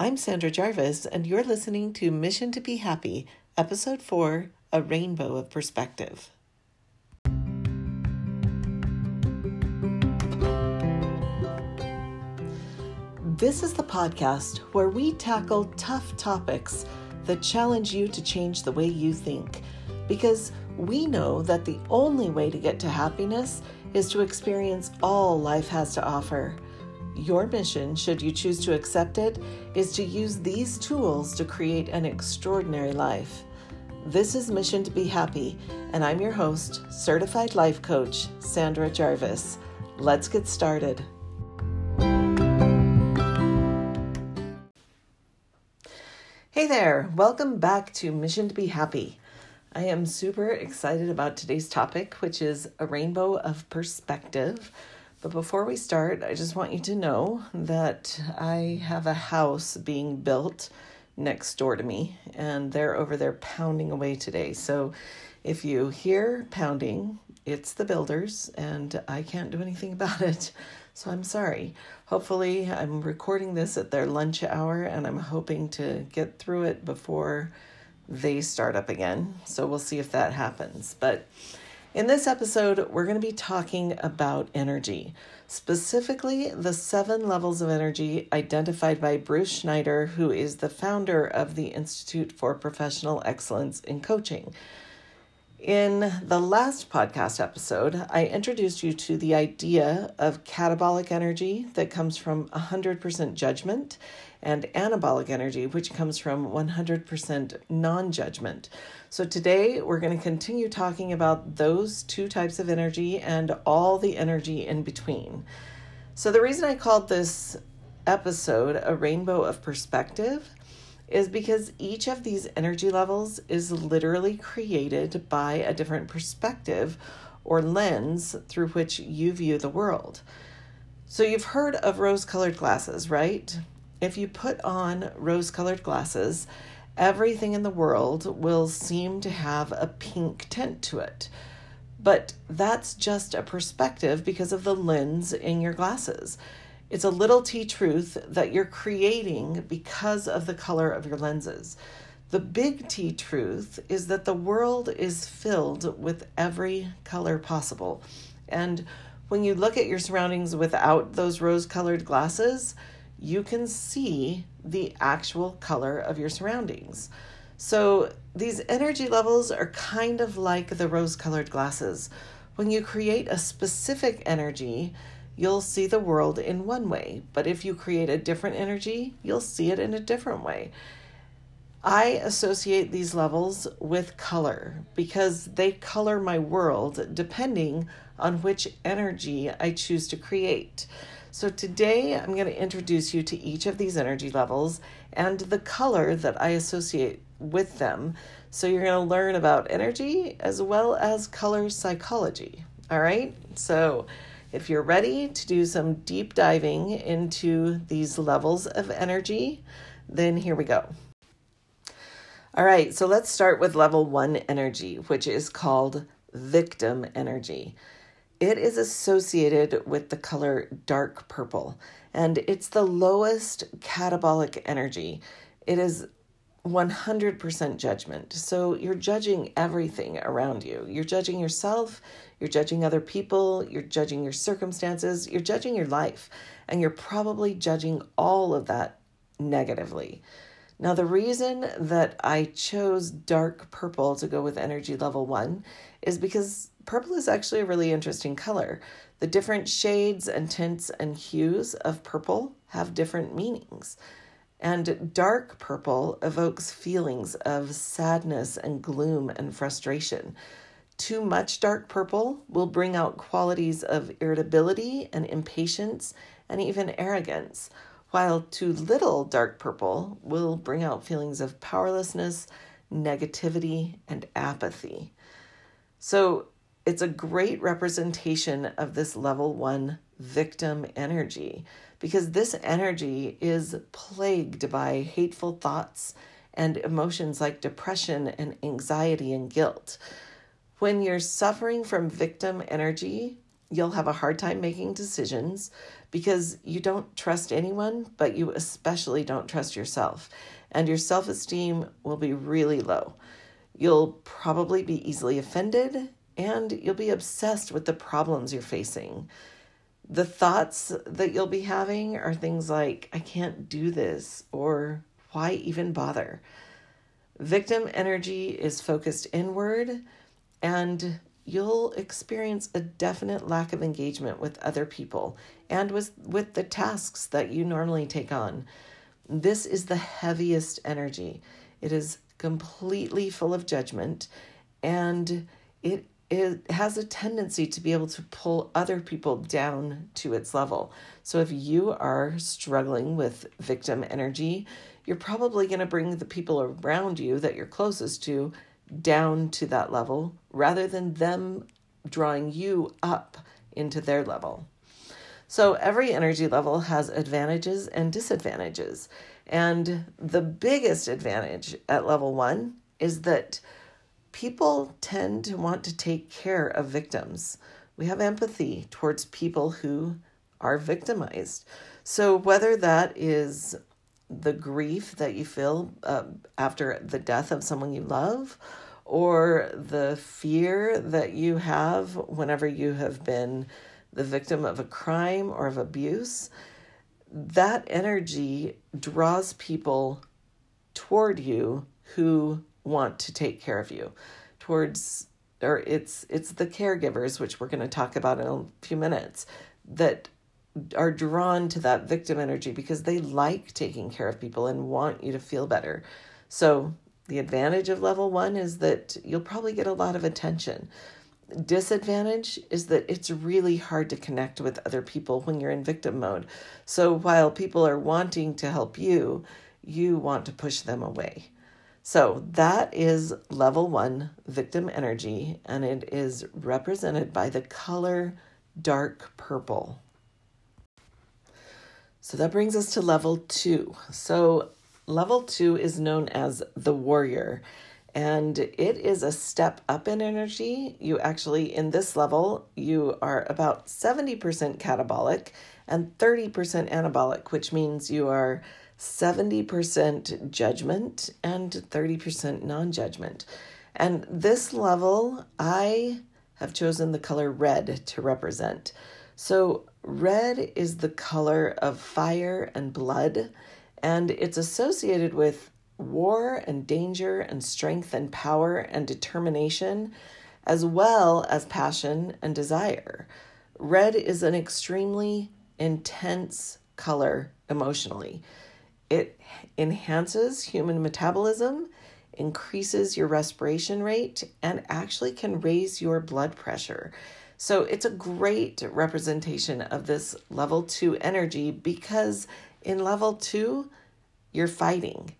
I'm Sandra Jarvis, and you're listening to Mission to Be Happy, Episode 4 A Rainbow of Perspective. This is the podcast where we tackle tough topics that challenge you to change the way you think, because we know that the only way to get to happiness is to experience all life has to offer. Your mission, should you choose to accept it, is to use these tools to create an extraordinary life. This is Mission to Be Happy, and I'm your host, certified life coach, Sandra Jarvis. Let's get started. Hey there, welcome back to Mission to Be Happy. I am super excited about today's topic, which is a rainbow of perspective. But before we start, I just want you to know that I have a house being built next door to me, and they're over there pounding away today. So if you hear pounding, it's the builders, and I can't do anything about it. So I'm sorry. Hopefully, I'm recording this at their lunch hour, and I'm hoping to get through it before they start up again. So we'll see if that happens. But in this episode, we're going to be talking about energy, specifically the seven levels of energy identified by Bruce Schneider, who is the founder of the Institute for Professional Excellence in Coaching. In the last podcast episode, I introduced you to the idea of catabolic energy that comes from 100% judgment and anabolic energy, which comes from 100% non judgment. So, today we're going to continue talking about those two types of energy and all the energy in between. So, the reason I called this episode a rainbow of perspective is because each of these energy levels is literally created by a different perspective or lens through which you view the world. So, you've heard of rose colored glasses, right? If you put on rose colored glasses, everything in the world will seem to have a pink tint to it. But that's just a perspective because of the lens in your glasses. It's a little t truth that you're creating because of the color of your lenses. The big T truth is that the world is filled with every color possible. And when you look at your surroundings without those rose colored glasses, you can see the actual color of your surroundings. So these energy levels are kind of like the rose colored glasses. When you create a specific energy, you'll see the world in one way. But if you create a different energy, you'll see it in a different way. I associate these levels with color because they color my world depending on which energy I choose to create. So, today I'm going to introduce you to each of these energy levels and the color that I associate with them. So, you're going to learn about energy as well as color psychology. All right. So, if you're ready to do some deep diving into these levels of energy, then here we go. All right, so let's start with level one energy, which is called victim energy. It is associated with the color dark purple, and it's the lowest catabolic energy. It is 100% judgment. So you're judging everything around you. You're judging yourself, you're judging other people, you're judging your circumstances, you're judging your life, and you're probably judging all of that negatively. Now, the reason that I chose dark purple to go with energy level one is because purple is actually a really interesting color. The different shades and tints and hues of purple have different meanings. And dark purple evokes feelings of sadness and gloom and frustration. Too much dark purple will bring out qualities of irritability and impatience and even arrogance, while too little dark purple will bring out feelings of powerlessness, negativity, and apathy. So it's a great representation of this level one victim energy because this energy is plagued by hateful thoughts and emotions like depression and anxiety and guilt. When you're suffering from victim energy, you'll have a hard time making decisions because you don't trust anyone, but you especially don't trust yourself. And your self esteem will be really low. You'll probably be easily offended and you'll be obsessed with the problems you're facing. The thoughts that you'll be having are things like, I can't do this, or why even bother? Victim energy is focused inward, and you'll experience a definite lack of engagement with other people and with, with the tasks that you normally take on. This is the heaviest energy. It is completely full of judgment and it, it has a tendency to be able to pull other people down to its level. So if you are struggling with victim energy, you're probably going to bring the people around you that you're closest to down to that level rather than them drawing you up into their level. So every energy level has advantages and disadvantages. And the biggest advantage at level one is that people tend to want to take care of victims. We have empathy towards people who are victimized. So whether that is the grief that you feel uh, after the death of someone you love, or the fear that you have whenever you have been the victim of a crime or of abuse, that energy draws people toward you who want to take care of you towards or it's it's the caregivers which we're going to talk about in a few minutes that are drawn to that victim energy because they like taking care of people and want you to feel better. So, the advantage of level 1 is that you'll probably get a lot of attention. Disadvantage is that it's really hard to connect with other people when you're in victim mode. So, while people are wanting to help you, you want to push them away. So, that is level 1 victim energy, and it is represented by the color dark purple. So that brings us to level two. So, level two is known as the warrior, and it is a step up in energy. You actually, in this level, you are about 70% catabolic and 30% anabolic, which means you are 70% judgment and 30% non judgment. And this level, I have chosen the color red to represent. So, red is the color of fire and blood, and it's associated with war and danger and strength and power and determination, as well as passion and desire. Red is an extremely intense color emotionally. It enhances human metabolism, increases your respiration rate, and actually can raise your blood pressure. So it's a great representation of this level two energy because in level two, you're fighting.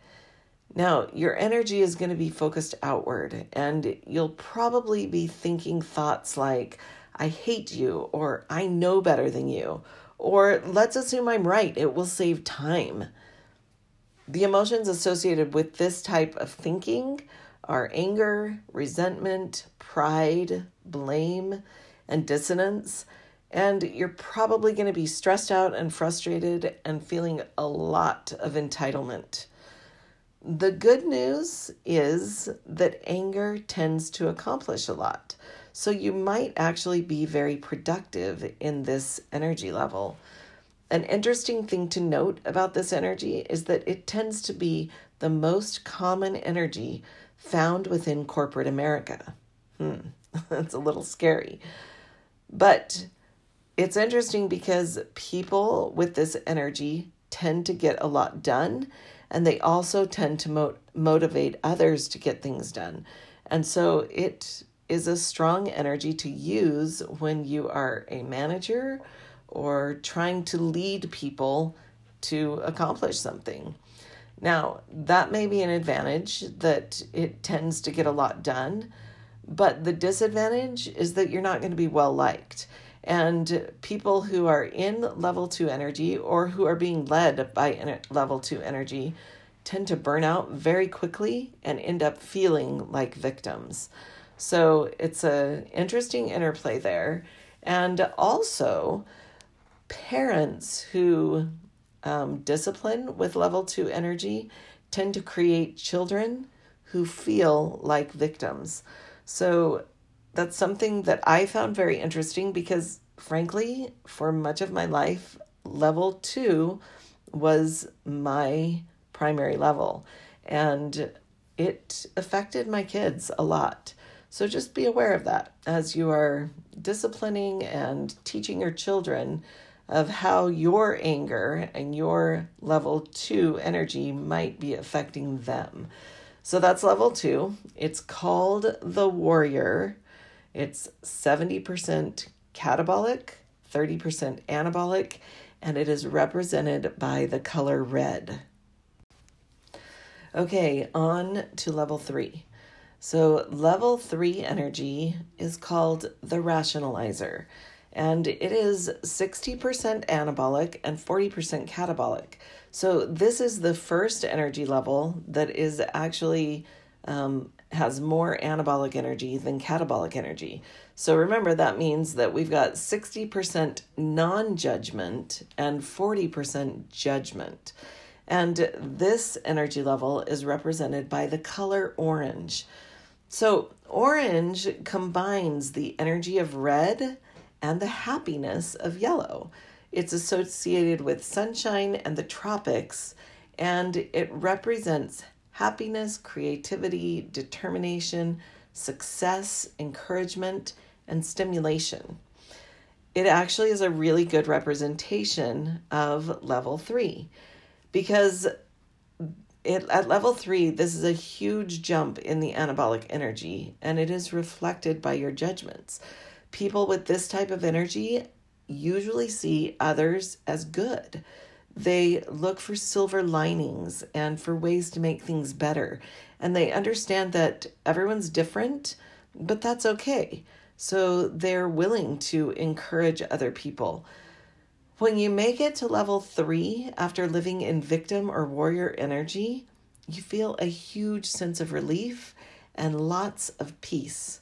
Now, your energy is going to be focused outward, and you'll probably be thinking thoughts like, I hate you, or I know better than you, or let's assume I'm right, it will save time. The emotions associated with this type of thinking are anger, resentment, pride, blame, and dissonance. And you're probably going to be stressed out and frustrated and feeling a lot of entitlement. The good news is that anger tends to accomplish a lot. So you might actually be very productive in this energy level. An interesting thing to note about this energy is that it tends to be the most common energy found within corporate America. Hmm, that's a little scary. But it's interesting because people with this energy tend to get a lot done and they also tend to mo- motivate others to get things done. And so it is a strong energy to use when you are a manager or trying to lead people to accomplish something. Now, that may be an advantage that it tends to get a lot done, but the disadvantage is that you're not going to be well liked. And people who are in level two energy or who are being led by level two energy tend to burn out very quickly and end up feeling like victims. So it's an interesting interplay there. And also, parents who um, discipline with level two energy tend to create children who feel like victims. So that's something that I found very interesting because, frankly, for much of my life, level two was my primary level. And it affected my kids a lot. So just be aware of that as you are disciplining and teaching your children of how your anger and your level two energy might be affecting them. So that's level two. It's called the warrior. It's 70% catabolic, 30% anabolic, and it is represented by the color red. Okay, on to level three. So, level three energy is called the rationalizer, and it is 60% anabolic and 40% catabolic. So, this is the first energy level that is actually um, has more anabolic energy than catabolic energy. So, remember that means that we've got 60% non judgment and 40% judgment. And this energy level is represented by the color orange. So, orange combines the energy of red and the happiness of yellow. It's associated with sunshine and the tropics, and it represents happiness, creativity, determination, success, encouragement, and stimulation. It actually is a really good representation of level three because it, at level three, this is a huge jump in the anabolic energy, and it is reflected by your judgments. People with this type of energy usually see others as good. They look for silver linings and for ways to make things better. And they understand that everyone's different, but that's okay. So they're willing to encourage other people. When you make it to level three after living in victim or warrior energy, you feel a huge sense of relief and lots of peace.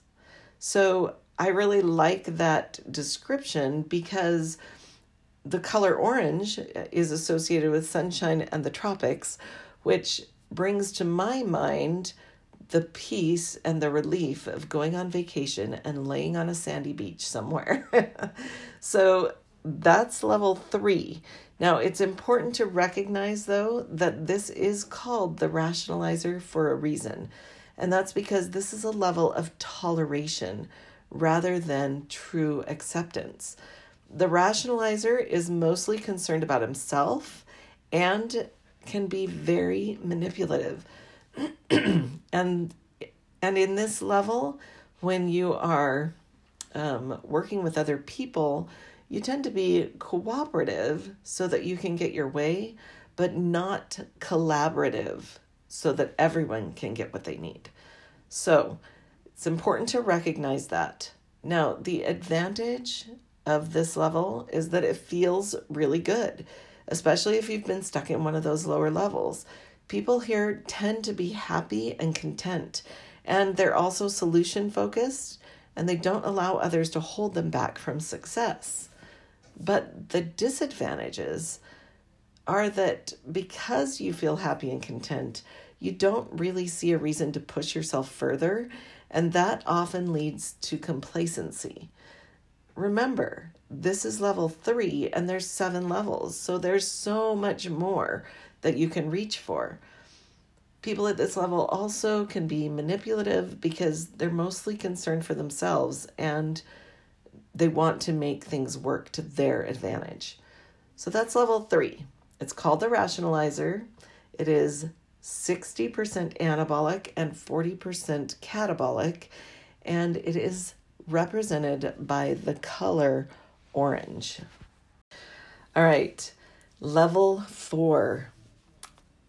So I really like that description because the color orange is associated with sunshine and the tropics, which brings to my mind the peace and the relief of going on vacation and laying on a sandy beach somewhere. so that's level three. Now, it's important to recognize, though, that this is called the rationalizer for a reason. And that's because this is a level of toleration rather than true acceptance. The rationalizer is mostly concerned about himself and can be very manipulative. and and in this level, when you are um, working with other people, you tend to be cooperative so that you can get your way, but not collaborative so that everyone can get what they need. So it's important to recognize that. Now, the advantage of this level is that it feels really good, especially if you've been stuck in one of those lower levels. People here tend to be happy and content, and they're also solution focused, and they don't allow others to hold them back from success. But the disadvantages are that because you feel happy and content, you don't really see a reason to push yourself further, and that often leads to complacency. Remember, this is level three, and there's seven levels, so there's so much more that you can reach for. People at this level also can be manipulative because they're mostly concerned for themselves and they want to make things work to their advantage. So that's level three. It's called the rationalizer. It is 60% anabolic and 40% catabolic, and it is represented by the color orange. All right, level four.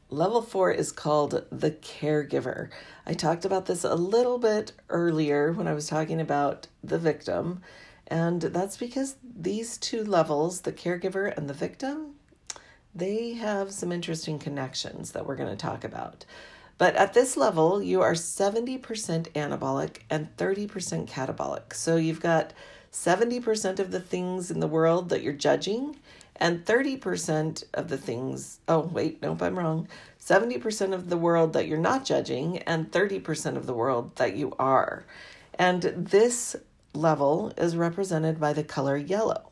Level four is called the caregiver. I talked about this a little bit earlier when I was talking about the victim, and that's because these two levels, the caregiver and the victim, they have some interesting connections that we're going to talk about. But at this level, you are 70% anabolic and 30% catabolic. So you've got 70% of the things in the world that you're judging, and 30% of the things, oh, wait, nope, I'm wrong. 70% of the world that you're not judging, and 30% of the world that you are. And this level is represented by the color yellow.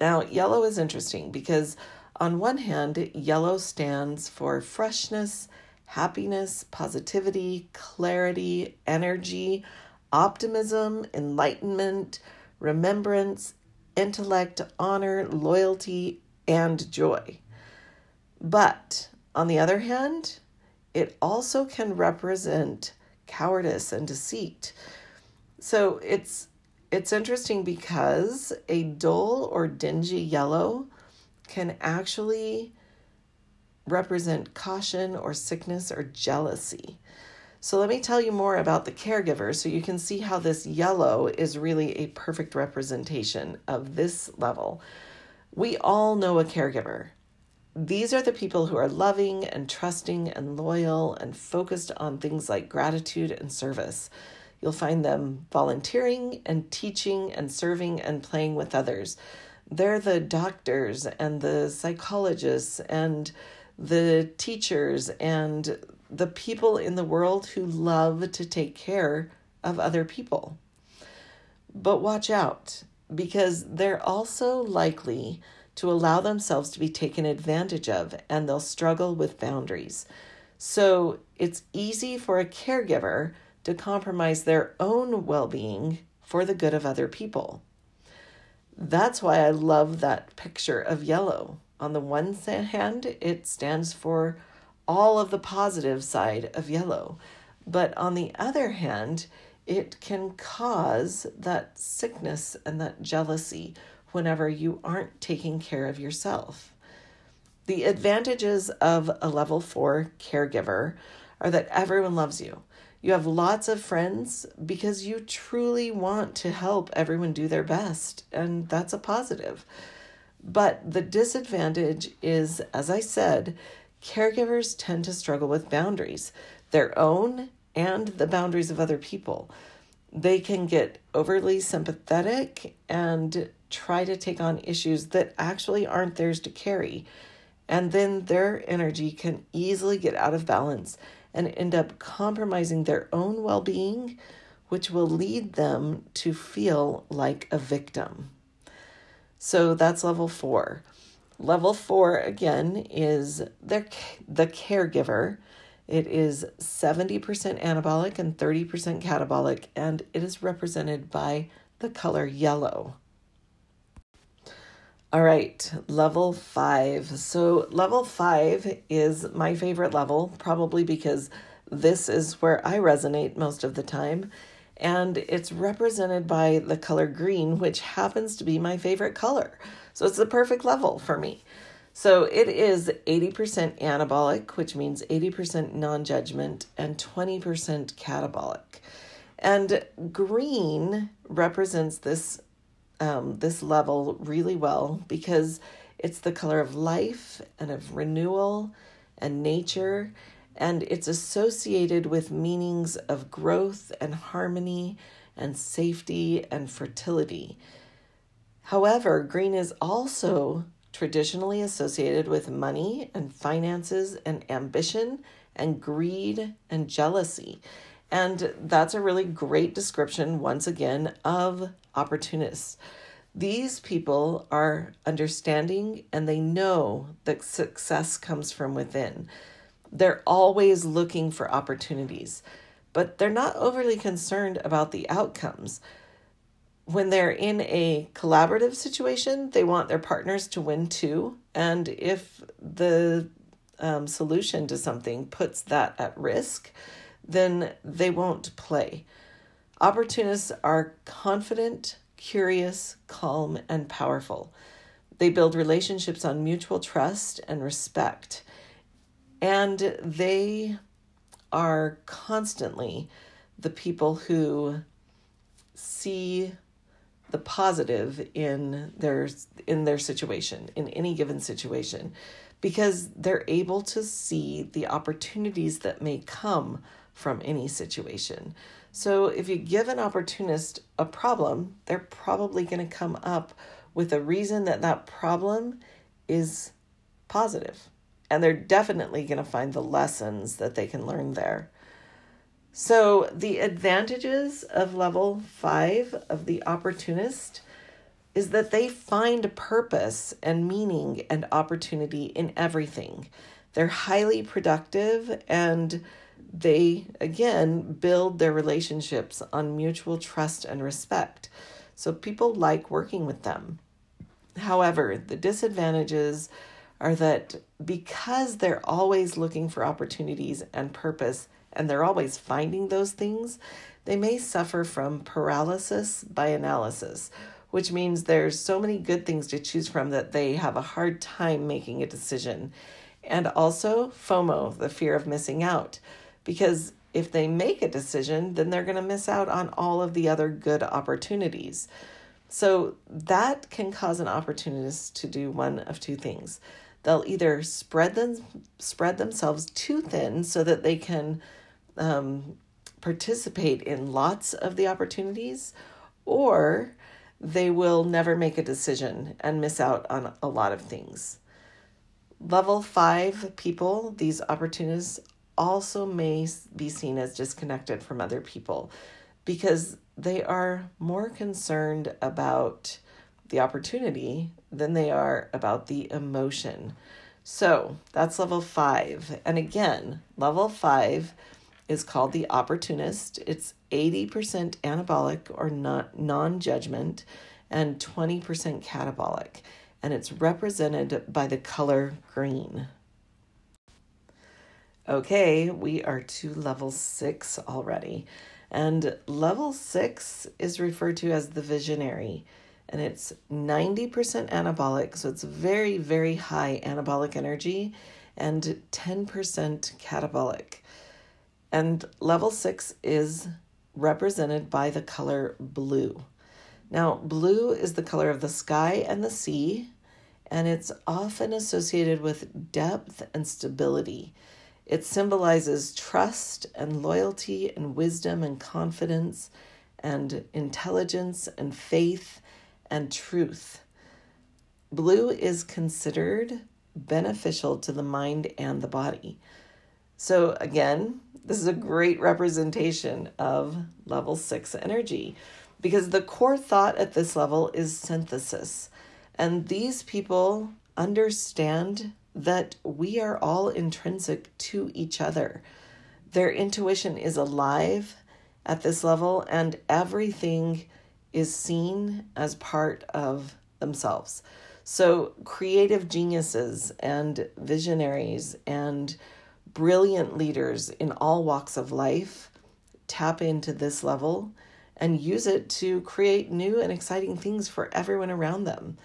Now, yellow is interesting because, on one hand, yellow stands for freshness, happiness, positivity, clarity, energy, optimism, enlightenment, remembrance, intellect, honor, loyalty, and joy. But on the other hand, it also can represent cowardice and deceit. So it's it's interesting because a dull or dingy yellow can actually represent caution or sickness or jealousy. So let me tell you more about the caregiver so you can see how this yellow is really a perfect representation of this level. We all know a caregiver. These are the people who are loving and trusting and loyal and focused on things like gratitude and service. You'll find them volunteering and teaching and serving and playing with others. They're the doctors and the psychologists and the teachers and the people in the world who love to take care of other people. But watch out, because they're also likely to allow themselves to be taken advantage of and they'll struggle with boundaries. So it's easy for a caregiver to compromise their own well being for the good of other people. That's why I love that picture of yellow. On the one hand, it stands for all of the positive side of yellow. But on the other hand, it can cause that sickness and that jealousy whenever you aren't taking care of yourself. The advantages of a level four caregiver are that everyone loves you. You have lots of friends because you truly want to help everyone do their best, and that's a positive. But the disadvantage is, as I said, caregivers tend to struggle with boundaries, their own and the boundaries of other people. They can get overly sympathetic and try to take on issues that actually aren't theirs to carry. And then their energy can easily get out of balance and end up compromising their own well being, which will lead them to feel like a victim. So that's level four. Level four, again, is the, the caregiver. It is 70% anabolic and 30% catabolic, and it is represented by the color yellow. All right, level five. So, level five is my favorite level, probably because this is where I resonate most of the time. And it's represented by the color green, which happens to be my favorite color. So it's the perfect level for me. So it is 80% anabolic, which means 80% non judgment, and 20% catabolic. And green represents this um, this level really well because it's the color of life and of renewal and nature, and it's associated with meanings of growth and harmony and safety and fertility. However, green is also traditionally associated with money and finances and ambition and greed and jealousy. And that's a really great description, once again, of opportunists. These people are understanding and they know that success comes from within. They're always looking for opportunities, but they're not overly concerned about the outcomes when they're in a collaborative situation, they want their partners to win too. And if the um, solution to something puts that at risk, then they won't play. Opportunists are confident, curious, calm, and powerful. They build relationships on mutual trust and respect. And they are constantly the people who see the positive in their in their situation in any given situation because they're able to see the opportunities that may come from any situation So if you give an opportunist a problem, they're probably going to come up with a reason that that problem is positive. And they're definitely going to find the lessons that they can learn there. So, the advantages of level five of the opportunist is that they find purpose and meaning and opportunity in everything. They're highly productive and they, again, build their relationships on mutual trust and respect. So people like working with them. However, the disadvantages are that because they're always looking for opportunities and purpose, and they're always finding those things, they may suffer from paralysis by analysis, which means there's so many good things to choose from that they have a hard time making a decision. And also FOMO, the fear of missing out, because if they make a decision, then they're going to miss out on all of the other good opportunities. So that can cause an opportunist to do one of two things. They'll either spread them spread themselves too thin so that they can um, participate in lots of the opportunities, or they will never make a decision and miss out on a lot of things. Level five people, these opportunists also may be seen as disconnected from other people because they are more concerned about the opportunity than they are about the emotion. So that's level five. And again, level five is called the opportunist. It's 80% anabolic or not non-judgment and 20% catabolic and it's represented by the color green. Okay, we are to level six already. And level six is referred to as the visionary. And it's 90% anabolic, so it's very, very high anabolic energy, and 10% catabolic. And level six is represented by the color blue. Now, blue is the color of the sky and the sea, and it's often associated with depth and stability. It symbolizes trust and loyalty and wisdom and confidence and intelligence and faith and truth. Blue is considered beneficial to the mind and the body. So, again, this is a great representation of level six energy because the core thought at this level is synthesis. And these people understand that we are all intrinsic to each other. Their intuition is alive at this level, and everything is seen as part of themselves. So, creative geniuses and visionaries and brilliant leaders in all walks of life tap into this level and use it to create new and exciting things for everyone around them.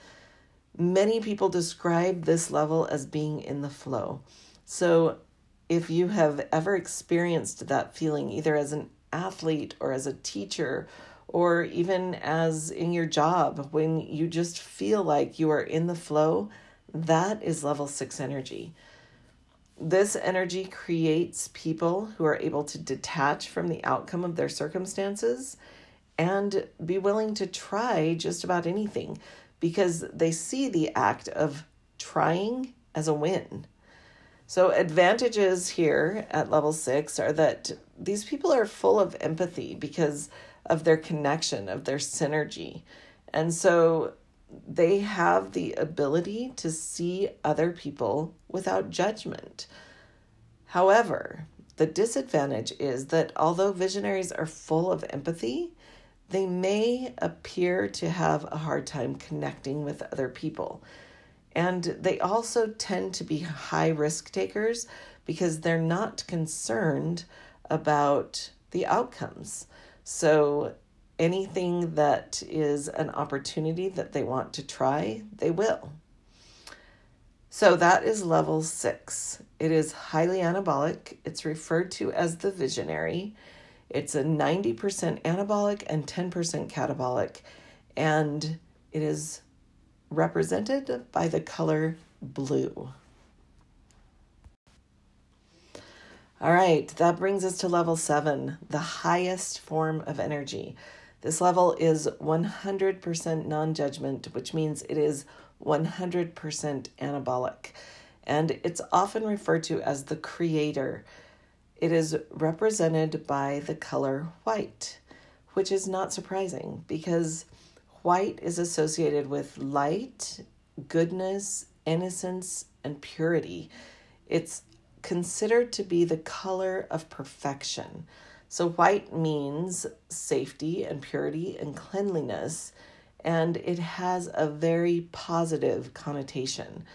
Many people describe this level as being in the flow. So, if you have ever experienced that feeling, either as an athlete or as a teacher, or even as in your job, when you just feel like you are in the flow, that is level six energy. This energy creates people who are able to detach from the outcome of their circumstances and be willing to try just about anything because they see the act of trying as a win. So, advantages here at level six are that these people are full of empathy because of their connection, of their synergy. And so they have the ability to see other people without judgment. However, the disadvantage is that although visionaries are full of empathy, they may appear to have a hard time connecting with other people. And they also tend to be high risk takers because they're not concerned about the outcomes. So, anything that is an opportunity that they want to try, they will. So, that is level six. It is highly anabolic. It's referred to as the visionary it's a 90% anabolic and 10% catabolic, and it is represented by the color blue. All right, that brings us to level seven, the highest form of energy. This level is 100% non judgment, which means it is 100% anabolic. And it's often referred to as the creator. It is represented by the color white, which is not surprising because white is associated with light, goodness, innocence, and purity. It's considered to be the color of perfection. So, white means safety and purity and cleanliness, and it has a very positive connotation.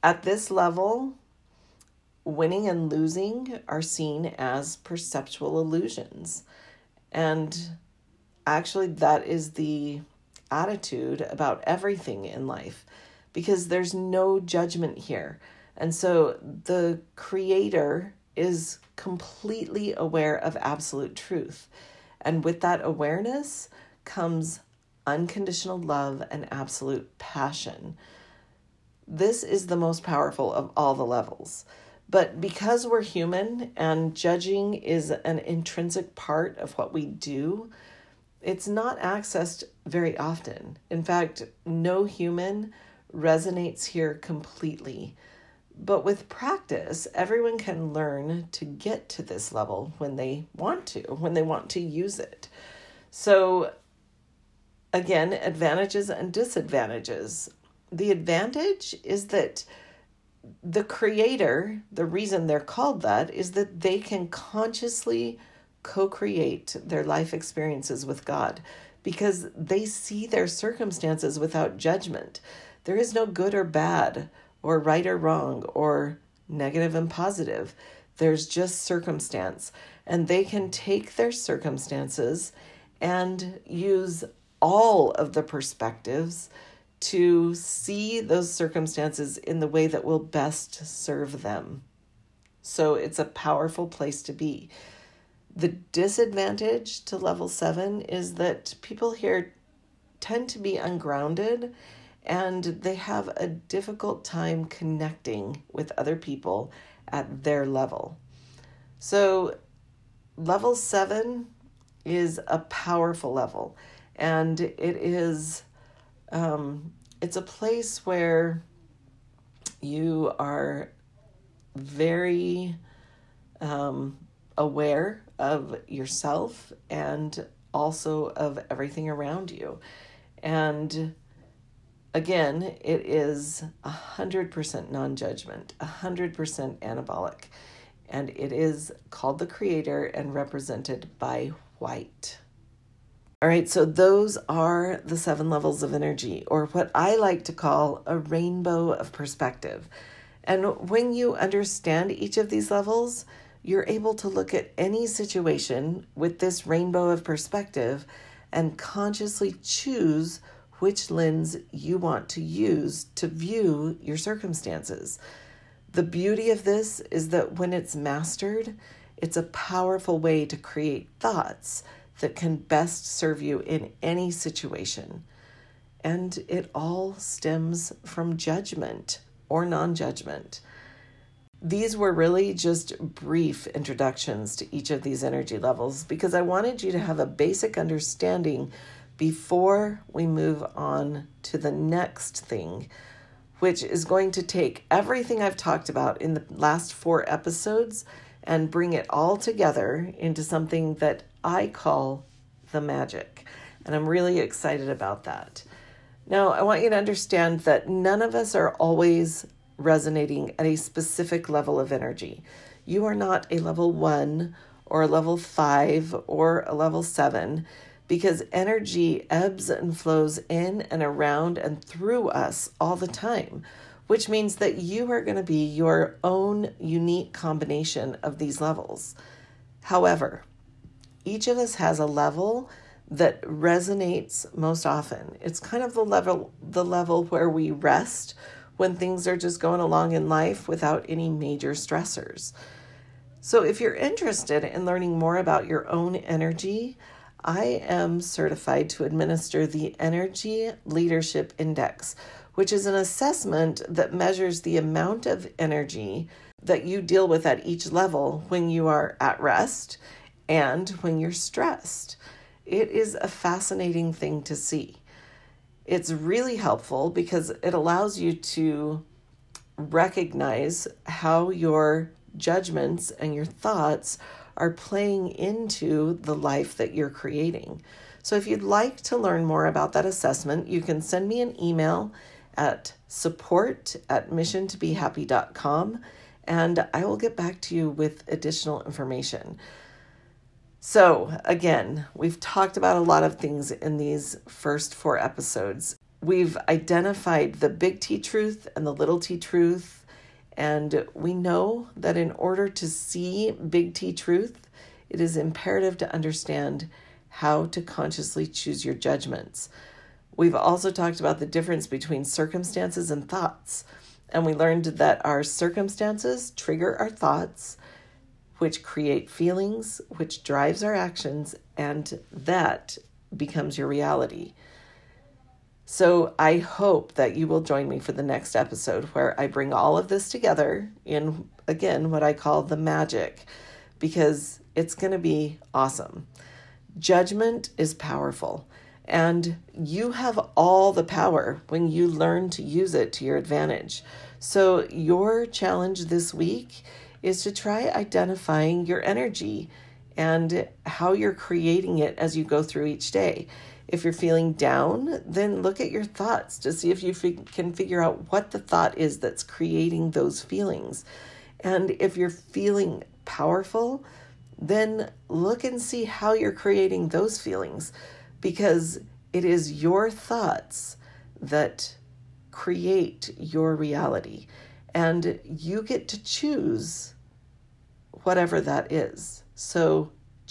At this level, winning and losing are seen as perceptual illusions. And actually, that is the attitude about everything in life because there's no judgment here. And so the creator is completely aware of absolute truth. And with that awareness comes unconditional love and absolute passion. This is the most powerful of all the levels. But because we're human and judging is an intrinsic part of what we do, it's not accessed very often. In fact, no human resonates here completely. But with practice, everyone can learn to get to this level when they want to, when they want to use it. So, again, advantages and disadvantages. The advantage is that the creator, the reason they're called that is that they can consciously co create their life experiences with God because they see their circumstances without judgment. There is no good or bad or right or wrong or negative and positive. There's just circumstance. And they can take their circumstances and use all of the perspectives to see those circumstances in the way that will best serve them. So it's a powerful place to be. The disadvantage to level seven is that people here tend to be ungrounded and they have a difficult time connecting with other people at their level. So, level seven is a powerful level, and it is um, it's a place where you are very um, aware of yourself and also of everything around you. And Again, it is 100% non judgment, 100% anabolic, and it is called the creator and represented by white. All right, so those are the seven levels of energy, or what I like to call a rainbow of perspective. And when you understand each of these levels, you're able to look at any situation with this rainbow of perspective and consciously choose which lens you want to use to view your circumstances. The beauty of this is that when it's mastered, it's a powerful way to create thoughts that can best serve you in any situation. And it all stems from judgment or non judgment. These were really just brief introductions to each of these energy levels because I wanted you to have a basic understanding before we move on to the next thing, which is going to take everything I've talked about in the last four episodes and bring it all together into something that I call the magic. And I'm really excited about that. Now, I want you to understand that none of us are always resonating at a specific level of energy. You are not a level one or a level five or a level seven because energy ebbs and flows in and around and through us all the time, which means that you are going to be your own unique combination of these levels. However, each of us has a level that resonates most often. It's kind of the level the level where we rest when things are just going along in life without any major stressors. So if you're interested in learning more about your own energy, I am certified to administer the Energy Leadership Index, which is an assessment that measures the amount of energy that you deal with at each level when you are at rest and when you're stressed. It is a fascinating thing to see. It's really helpful because it allows you to recognize how your judgments and your thoughts are playing into the life that you're creating. So, if you'd like to learn more about that assessment, you can send me an email at support at missiontobehappy.com and I will get back to you with additional information. So, again, we've talked about a lot of things in these first four episodes. We've identified the big T truth and the little t truth, and we know that in order to see big T truth, it is imperative to understand how to consciously choose your judgments. We've also talked about the difference between circumstances and thoughts, and we learned that our circumstances trigger our thoughts which create feelings, which drives our actions, and that becomes your reality. So I hope that you will join me for the next episode where I bring all of this together in, again, what I call the magic, because it's going to be awesome. Judgment is powerful, and you have all the power when you learn to use it to your advantage. So, your challenge this week is to try identifying your energy and how you're creating it as you go through each day. If you're feeling down, then look at your thoughts to see if you can figure out what the thought is that's creating those feelings. And if you're feeling powerful, then look and see how you're creating those feelings because it is your thoughts that create your reality. And you get to choose whatever that is. So